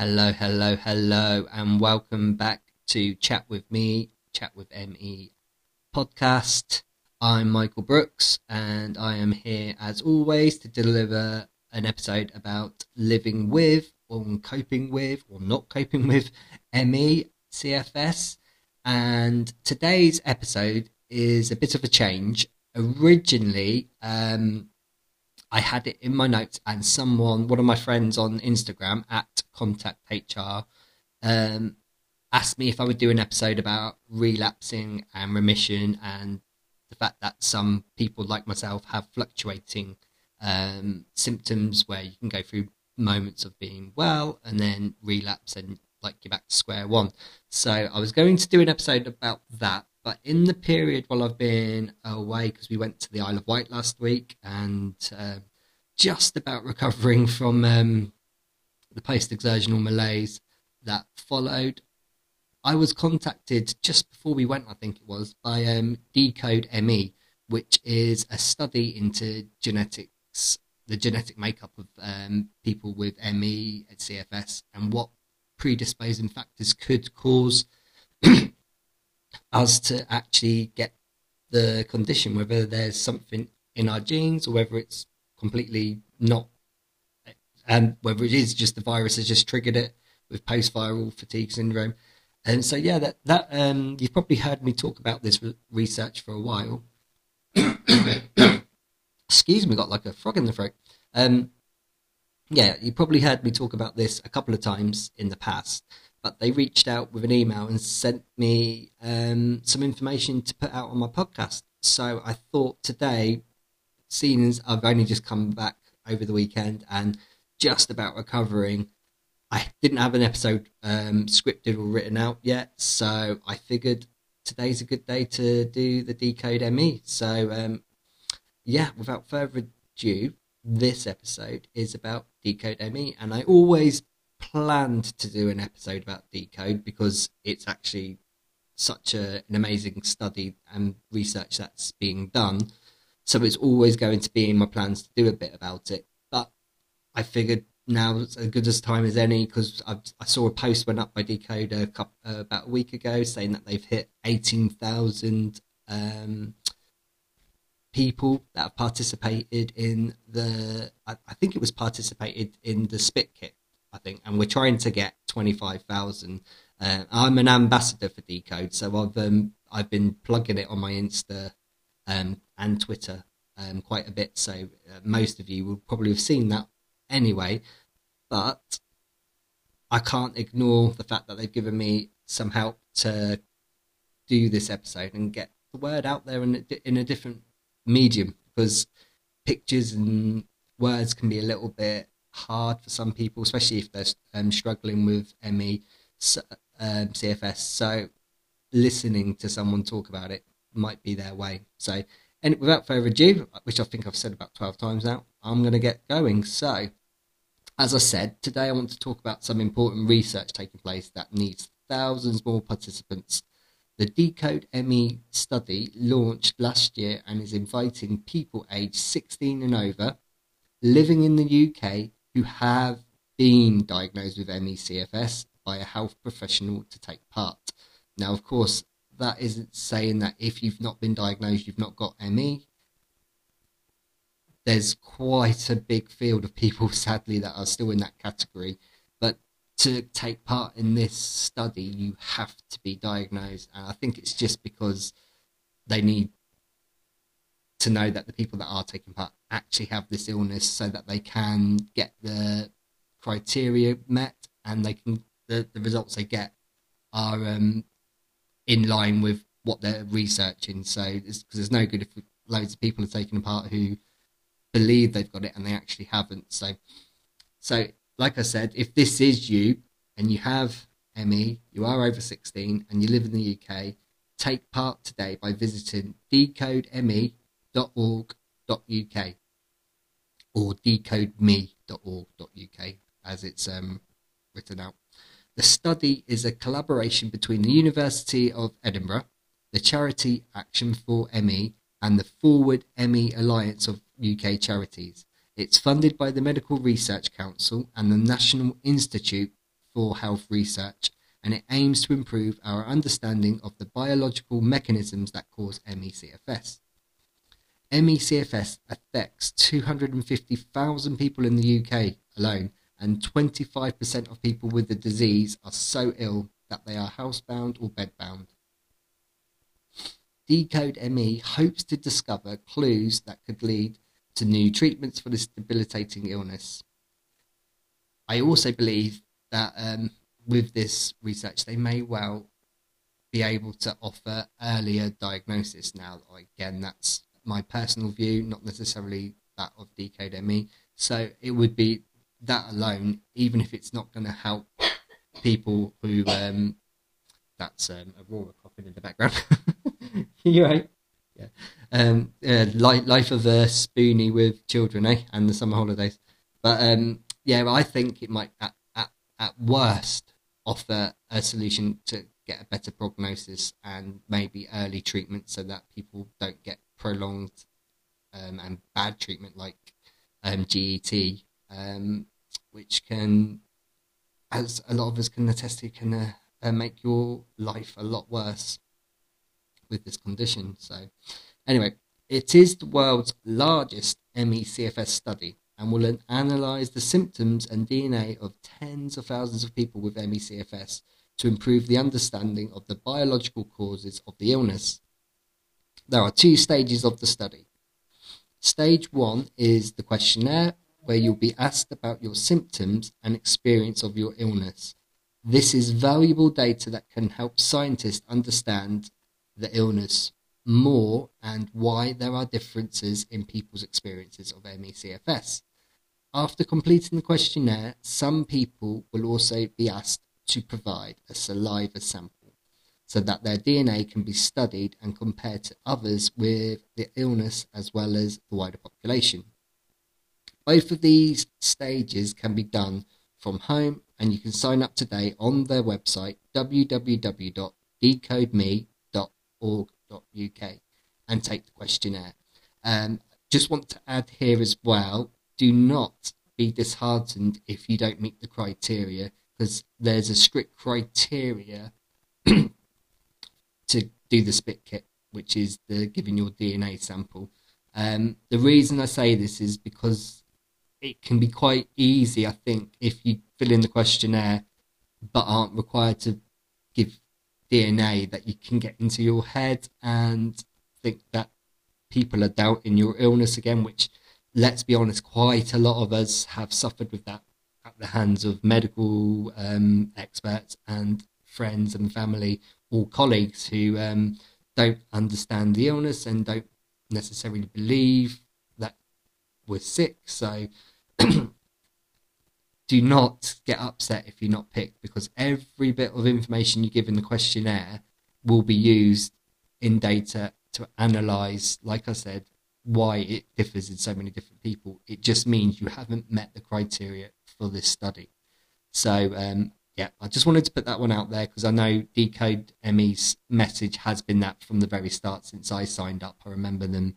Hello, hello, hello, and welcome back to Chat with Me, Chat with ME podcast. I'm Michael Brooks, and I am here as always to deliver an episode about living with, or coping with, or not coping with ME CFS. And today's episode is a bit of a change. Originally, um, I had it in my notes, and someone, one of my friends on Instagram at Contact HR, um, asked me if I would do an episode about relapsing and remission, and the fact that some people like myself have fluctuating um, symptoms where you can go through moments of being well and then relapse and like you're back to square one. So I was going to do an episode about that, but in the period while I've been away, because we went to the Isle of Wight last week and uh, just about recovering from um, the post exertional malaise that followed, I was contacted just before we went, I think it was, by um, Decode ME, which is a study into genetics, the genetic makeup of um, people with ME at CFS, and what predisposing factors could cause us to actually get the condition, whether there's something in our genes or whether it's completely not, and whether it is just the virus has just triggered it with post-viral fatigue syndrome. And so, yeah, that that um, you've probably heard me talk about this re- research for a while. Excuse me, got like a frog in the throat. Um, yeah, you probably heard me talk about this a couple of times in the past, but they reached out with an email and sent me um, some information to put out on my podcast. So I thought today, seeing as I've only just come back over the weekend and just about recovering, I didn't have an episode um, scripted or written out yet. So I figured today's a good day to do the Decode ME. So um, yeah, without further ado, this episode is about Decode ME, and I always planned to do an episode about Decode because it's actually such a, an amazing study and research that's being done. So it's always going to be in my plans to do a bit about it. But I figured now it's as good as time as any because I saw a post went up by Decode a couple, uh, about a week ago saying that they've hit 18,000 um, people that have participated in the I, I, think it was participated in the spit kit i think and we're trying to get 25000 uh, i'm an ambassador for decode so i've um, i've been plugging it on my insta um, and twitter um, quite a bit so uh, most of you will probably have seen that anyway but i can't ignore the fact that they've given me some help to do this episode and get the word out there in a, in a different medium because pictures and words can be a little bit hard for some people, especially if they're um, struggling with ME, um, CFS. So listening to someone talk about it might be their way. So, and without further ado, which I think I've said about 12 times now, I'm going to get going. So, as I said, today I want to talk about some important research taking place that needs thousands more participants the Decode ME study launched last year and is inviting people aged 16 and over living in the UK who have been diagnosed with ME/CFS by a health professional to take part. Now, of course, that isn't saying that if you've not been diagnosed, you've not got ME. There's quite a big field of people, sadly, that are still in that category But to take part in this study, you have to be diagnosed. And I think it's just because they need to know that the people that are taking part actually have this illness so that they can get the criteria met and they can the, the results they get are um, in line with what they're researching. So, because there's no good if loads of people are taking part who believe they've got it and they actually haven't. So, so like I said, if this is you and you have ME, you are over 16 and you live in the UK, take part today by visiting decodeme.org.uk or decodeme.org.uk as it's um, written out. The study is a collaboration between the University of Edinburgh, the Charity Action for ME, and the Forward ME Alliance of UK Charities. It's funded by the Medical Research Council and the National Institute for health research and it aims to improve our understanding of the biological mechanisms that cause ME/CFS. ME/CFS affects 250,000 people in the UK alone, and 25% of people with the disease are so ill that they are housebound or bedbound. Decode ME hopes to discover clues that could lead to new treatments for this debilitating illness. I also believe that um, with this research, they may well be able to offer earlier diagnosis. Now, again, that's my personal view, not necessarily that of Decode ME. So it would be that alone, even if it's not going to help people who. Um, that's um, Aurora coughing in the background. you right? Yeah. Um, uh, life, life of a spoonie with children, eh? And the summer holidays. But um, yeah, I think it might, at, at, at worst, offer a solution to get a better prognosis and maybe early treatment so that people don't get prolonged um, and bad treatment like um, GET, um, which can, as a lot of us can attest to, can uh, uh, make your life a lot worse with this condition. So, anyway, it is the world's largest ME/CFS study and will analyze the symptoms and DNA of tens of thousands of people with ME/CFS to improve the understanding of the biological causes of the illness. There are two stages of the study. Stage one is the questionnaire, where you'll be asked about your symptoms and experience of your illness. This is valuable data that can help scientists understand the illness more and why there are differences in people's experiences of ME/CFS. After completing the questionnaire, some people will also be asked to provide a saliva sample so that their DNA can be studied and compared to others with the illness as well as the wider population. Both of these stages can be done from home and you can sign up today on their website www.decodeme.org.uk and take the questionnaire. Um, just want to add here as well do not be disheartened if you don't meet the criteria because there's a strict criteria to do the spit kit, which is the giving your DNA sample. Um, the reason I say this is because it can be quite easy, I think, if you fill in the questionnaire but aren't required to give DNA, that you can get into your head and think that people are doubting your illness again, which let's be honest, quite a lot of us have suffered with that at the hands of medical um, experts and friends and family or colleagues who um, don't understand the illness and don't necessarily believe that we're sick. So do not get upset if you're not picked because every bit of information you give in the questionnaire will be used in data to analyze, like I said, why it differs in so many different people. It just means you haven't met the criteria for this study. So, um, yeah, I just wanted to put that one out there because I know Decode ME's message has been that from the very start since I signed up. I remember them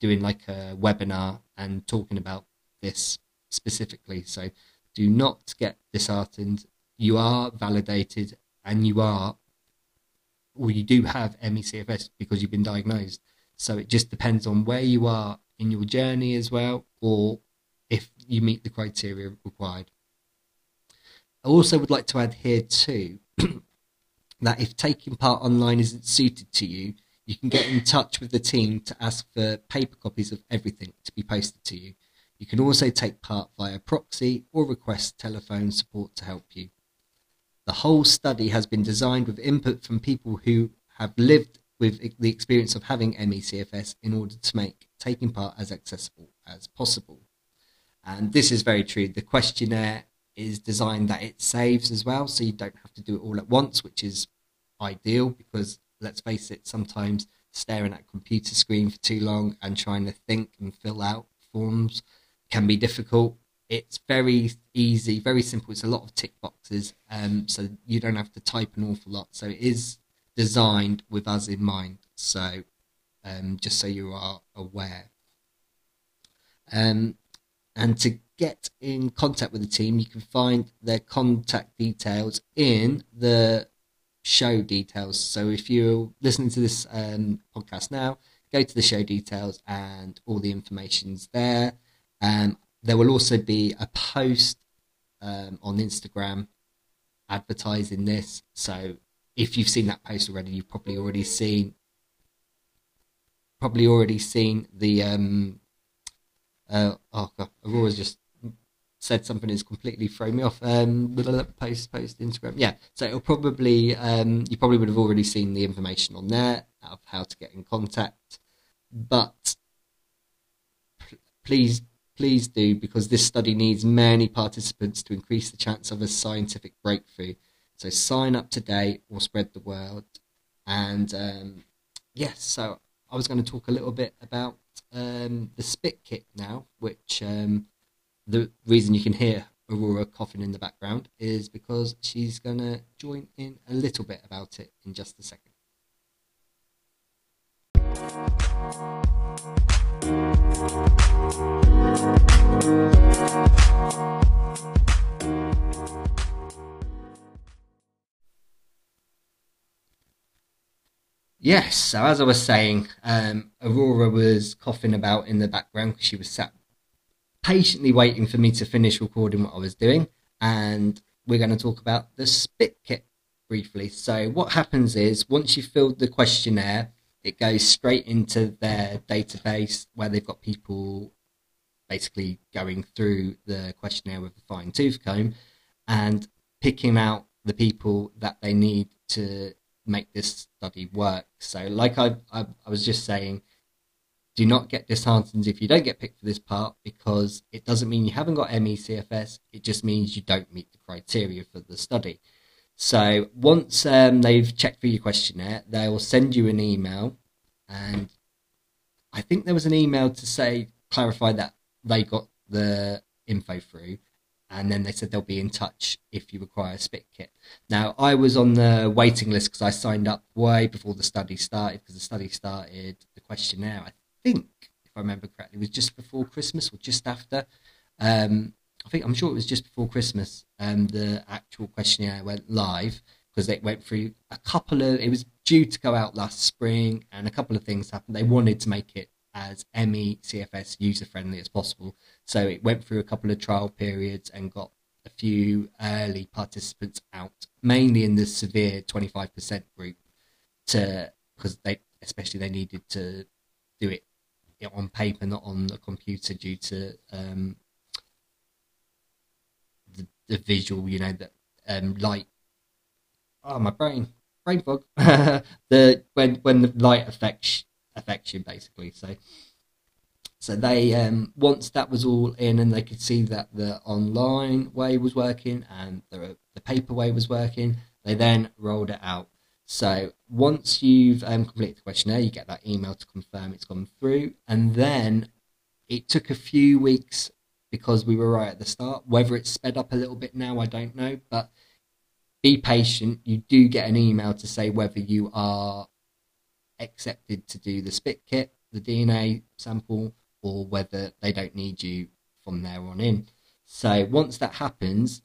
doing like a webinar and talking about this specifically. So, do not get disheartened. You are validated and you are, or you do have ME/CFS because you've been diagnosed so it just depends on where you are in your journey as well, or if you meet the criteria required. I also would like to add here too that if taking part online isn't suited to you, you can get in touch with the team to ask for paper copies of everything to be posted to you. You can also take part via proxy or request telephone support to help you. The whole study has been designed with input from people who have lived with the experience of having ME/CFS in order to make taking part as accessible as possible. And this is very true. The questionnaire is designed that it saves as well, so you don't have to do it all at once, which is ideal because let's face it, sometimes staring at a computer screen for too long and trying to think and fill out forms can be difficult. It's very easy, very simple. It's a lot of tick boxes, um, so you don't have to type an awful lot. So it is designed with us in mind. So, um, just so you are aware. Um, and to get in contact with the team, you can find their contact details in the show details. So if you're listening to this um, podcast now, go to the show details and all the information's there. Um, there will also be a post um, on Instagram advertising this. So if you've seen that post already, you've probably already seen probably already seen the um uh oh god aurora's just said something that's completely thrown me off um post post instagram yeah so it'll probably um you probably would have already seen the information on there of how to get in contact but please please do because this study needs many participants to increase the chance of a scientific breakthrough so sign up today or spread the word and um yes so I was going to talk a little bit about um, the spit kit now, which um, the reason you can hear Aurora coughing in the background is because she's going to join in a little bit about it in just a second. Yes, so as I was saying, um, Aurora was coughing about in the background because she was sat patiently waiting for me to finish recording what I was doing. And we're going to talk about the spit kit briefly. So, what happens is once you've filled the questionnaire, it goes straight into their database where they've got people basically going through the questionnaire with a fine tooth comb and picking out the people that they need to make this study work. So, like I, I, I was just saying, do not get disheartened if you don't get picked for this part because it doesn't mean you haven't got ME/CFS. It just means you don't meet the criteria for the study. So once um, they've checked through your questionnaire, they will send you an email, and I think there was an email to say clarify that they got the info through, and then they said they'll be in touch if you require a spit kit. Now, I was on the waiting list because I signed up way before the study started because the study started the questionnaire. I think, if I remember correctly, was just before Christmas or just after. Um, I think I'm sure it was just before Christmas. Um, the actual questionnaire went live because it went through a couple of. It was due to go out last spring, and a couple of things happened. They wanted to make it as ME CFS user friendly as possible. So it went through a couple of trial periods and got a few early participants out, mainly in the severe 25% group, to because they especially they needed to do it on paper, not on the computer, due to um, the, visual, you know, that um, light. Oh, my brain, brain fog. the when when the light affects affects you basically. So so they um, once that was all in and they could see that the online way was working and the the paper way was working, they then rolled it out. So once you've um, completed the questionnaire, you get that email to confirm it's gone through, and then it took a few weeks because we were right at the start. Whether it's sped up a little bit now, I don't know, but be patient. You do get an email to say whether you are accepted to do the spit kit, the DNA sample, or whether they don't need you from there on in. So once that happens,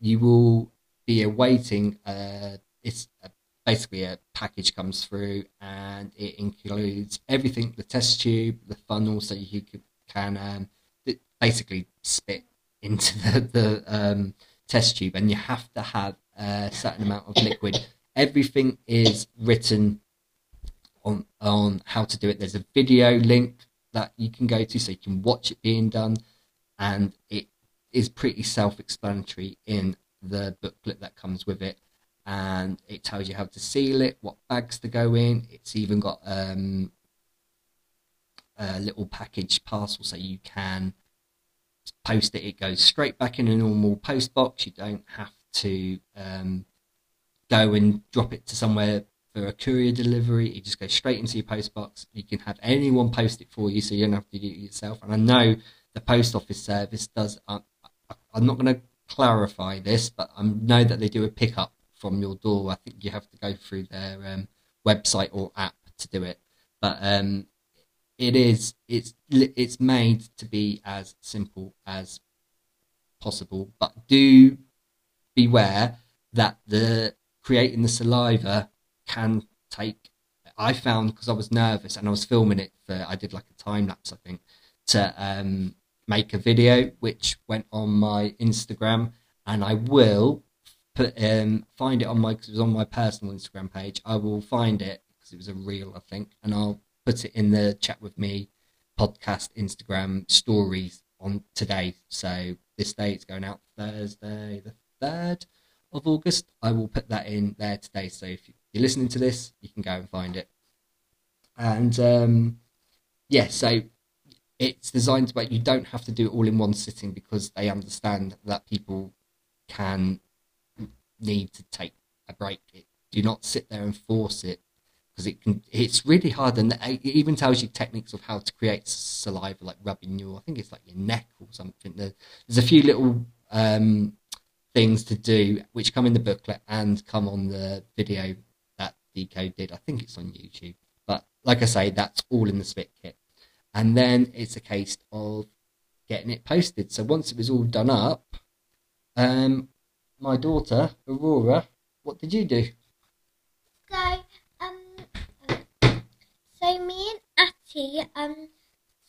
you will be awaiting. Uh, it's a, basically a package comes through, and it includes everything: the test tube, the funnel, so you can um, basically spit into the, the um, test tube, and you have to have a certain amount of liquid. Everything is written on on how to do it. There's a video link that you can go to so you can watch it being done, and it is pretty self-explanatory in the booklet that comes with it, and it tells you how to seal it, what bags to go in. It's even got um, a little package parcel so you can post it. It goes straight back in a normal post box. You don't have to um, go and drop it to somewhere for a courier delivery. It just goes straight into your post box. You can have anyone post it for you, so you don't have to do it yourself. And I know the post office service does. I'm not going to clarify this, but I know that they do a pickup from your door. I think you have to go through their um, website or app to do it. But um, it is it's it's made to be as simple as possible. But do beware that the creating the saliva can take. I found because I was nervous and I was filming it for. I did like a time lapse, I think, to um, make a video which went on my Instagram, and I will put um, find it on my because it was on my personal Instagram page. I will find it because it was a reel, I think, and I'll put it in the chat with me podcast Instagram stories on today. So this day it's going out Thursday the third of August. I will put that in there today. So if you're listening to this, you can go and find it. And um, yeah, so it's designed but you don't have to do it all in one sitting because they understand that people can need to take a break. It, do not sit there and force it because it can. It's really hard, and it even tells you techniques of how to create saliva, like rubbing your. I think it's like your neck or something. There's a few little um, things to do which come in the booklet and come on the video that Decode did. I think it's on YouTube, but like I say, that's all in the spit kit, and then it's a case of getting it posted. So once it was all done up, um, my daughter Aurora, what did you do? Um, so me and Atty, um,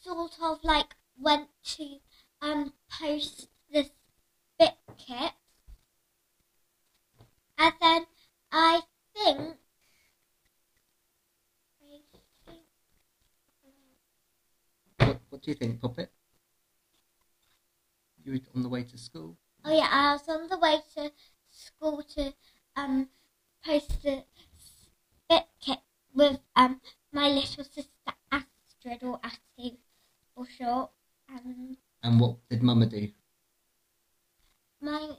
sort of like went to um post this bit kit, and then I think. What, what do you think, Puppet? You were on the way to school. Oh yeah, I was on the way to school to um post the bit kit with um my little sister Astrid or Atty for short. Um, And what did Mama do? my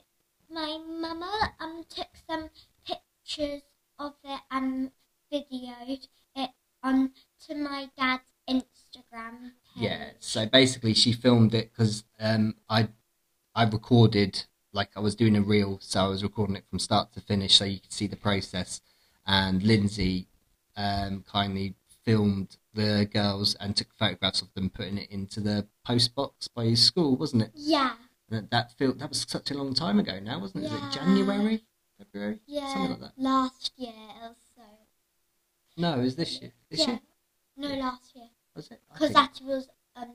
my mama um took some pictures of it and videoed it on to my dad's Instagram page. Yeah. So basically, she filmed it because um, I I recorded like I was doing a reel, so I was recording it from start to finish, so you could see the process. And Lindsay um, kindly filmed the girls and took photographs of them putting it into the post box by his school, wasn't it? Yeah, That that, feel, that was such a long time ago now, wasn't it? Yeah. it January, February, yeah. something like that? Last year also. No, it was this year. This yeah. year No, last year. was it? Because that was um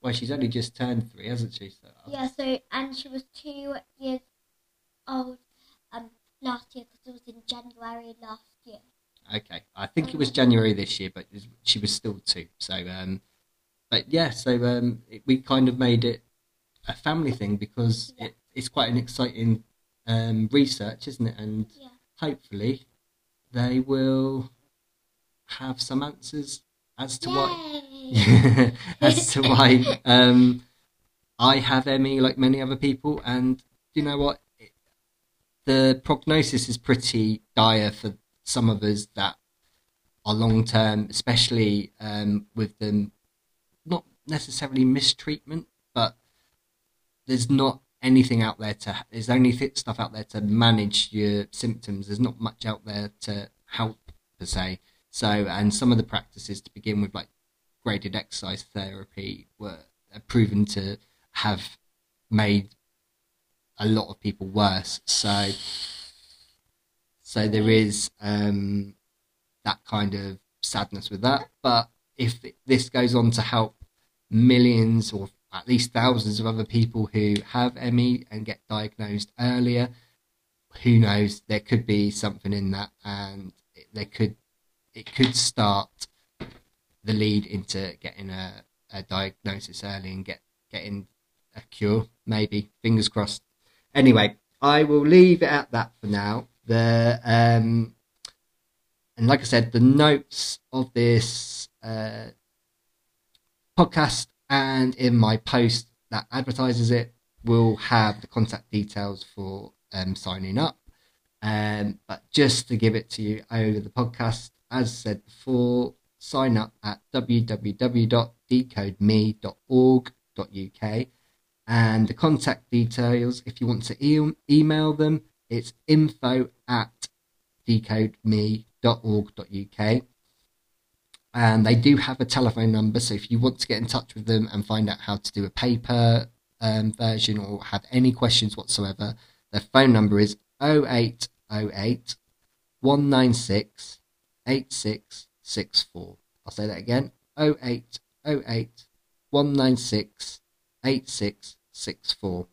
Well, she's only just turned three, hasn't she? So yeah. So and she was two years old um last year because it was in January last year. Okay, I think it was January this year, but she was still two. So, um, but yeah, so um, it, we kind of made it a family thing because Yeah. it, it's quite an exciting um, research, isn't it? And Yeah. hopefully, they will have some answers as to why as to why um, I have ME like many other people, and you know what? It, the prognosis is pretty dire for some of us that are long term, especially um, with them not necessarily mistreatment, but there's not anything out there to. There's only stuff out there to manage your symptoms. There's not much out there to help per se. So, and some of the practices to begin with, like graded exercise therapy were proven to have made a lot of people worse. So, so there is um, that kind of sadness with that. But if this goes on to help millions or at least thousands of other people who have ME and get diagnosed earlier, who knows? There could be something in that, and there could it could start the lead into getting a, a diagnosis early and get getting a cure. Maybe fingers crossed. Anyway, I will leave it at that for now. The um, and like I said, the notes of this uh, podcast and in my post that advertises it will have the contact details for um, signing up. Um, but just to give it to you over the podcast, as said before, sign up at www.decodeme.org.uk and the contact details, if you want to e- email them, it's info at decodeme.org.uk. And they do have a telephone number, so if you want to get in touch with them and find out how to do a paper um, version or have any questions whatsoever, their phone number is 0808 196 8664. I'll say that again 0808 196 8664.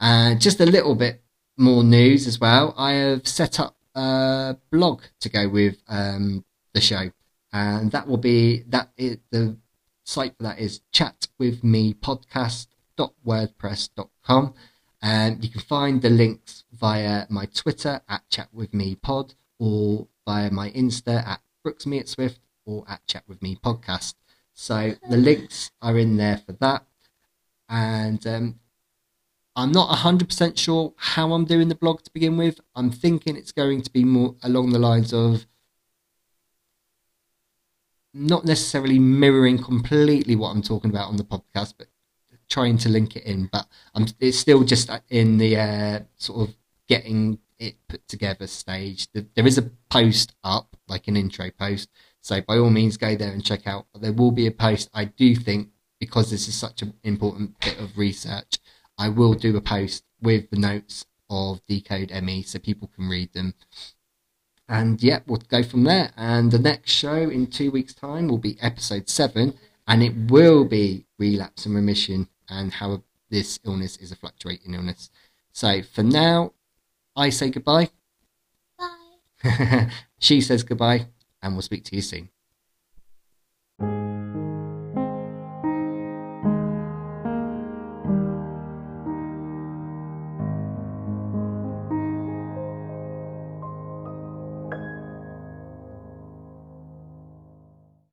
And just a little bit more news as well. I have set up a blog to go with um, the show, and that will be that. Is, the site for that is chatwithmepodcast.wordpress.com, and you can find the links via my Twitter at chatwithmepod or via my Insta at brooksme at swift or at chatwithmepodcast. So the links are in there for that, and um, I'm not 100% sure how I'm doing the blog to begin with. I'm thinking it's going to be more along the lines of not necessarily mirroring completely what I'm talking about on the podcast, but trying to link it in. But I'm, it's still just in the uh, sort of getting it put together stage. There is a post up, like an intro post. So by all means, go there and check out. But there will be a post. I do think because this is such an important bit of research I will do a post with the notes of Decode ME so people can read them. And yeah, we'll go from there. And the next show in two weeks' time will be episode seven, and it will be relapse and remission and how this illness is a fluctuating illness. So for now, I say goodbye. Bye. she says goodbye, and we'll speak to you soon.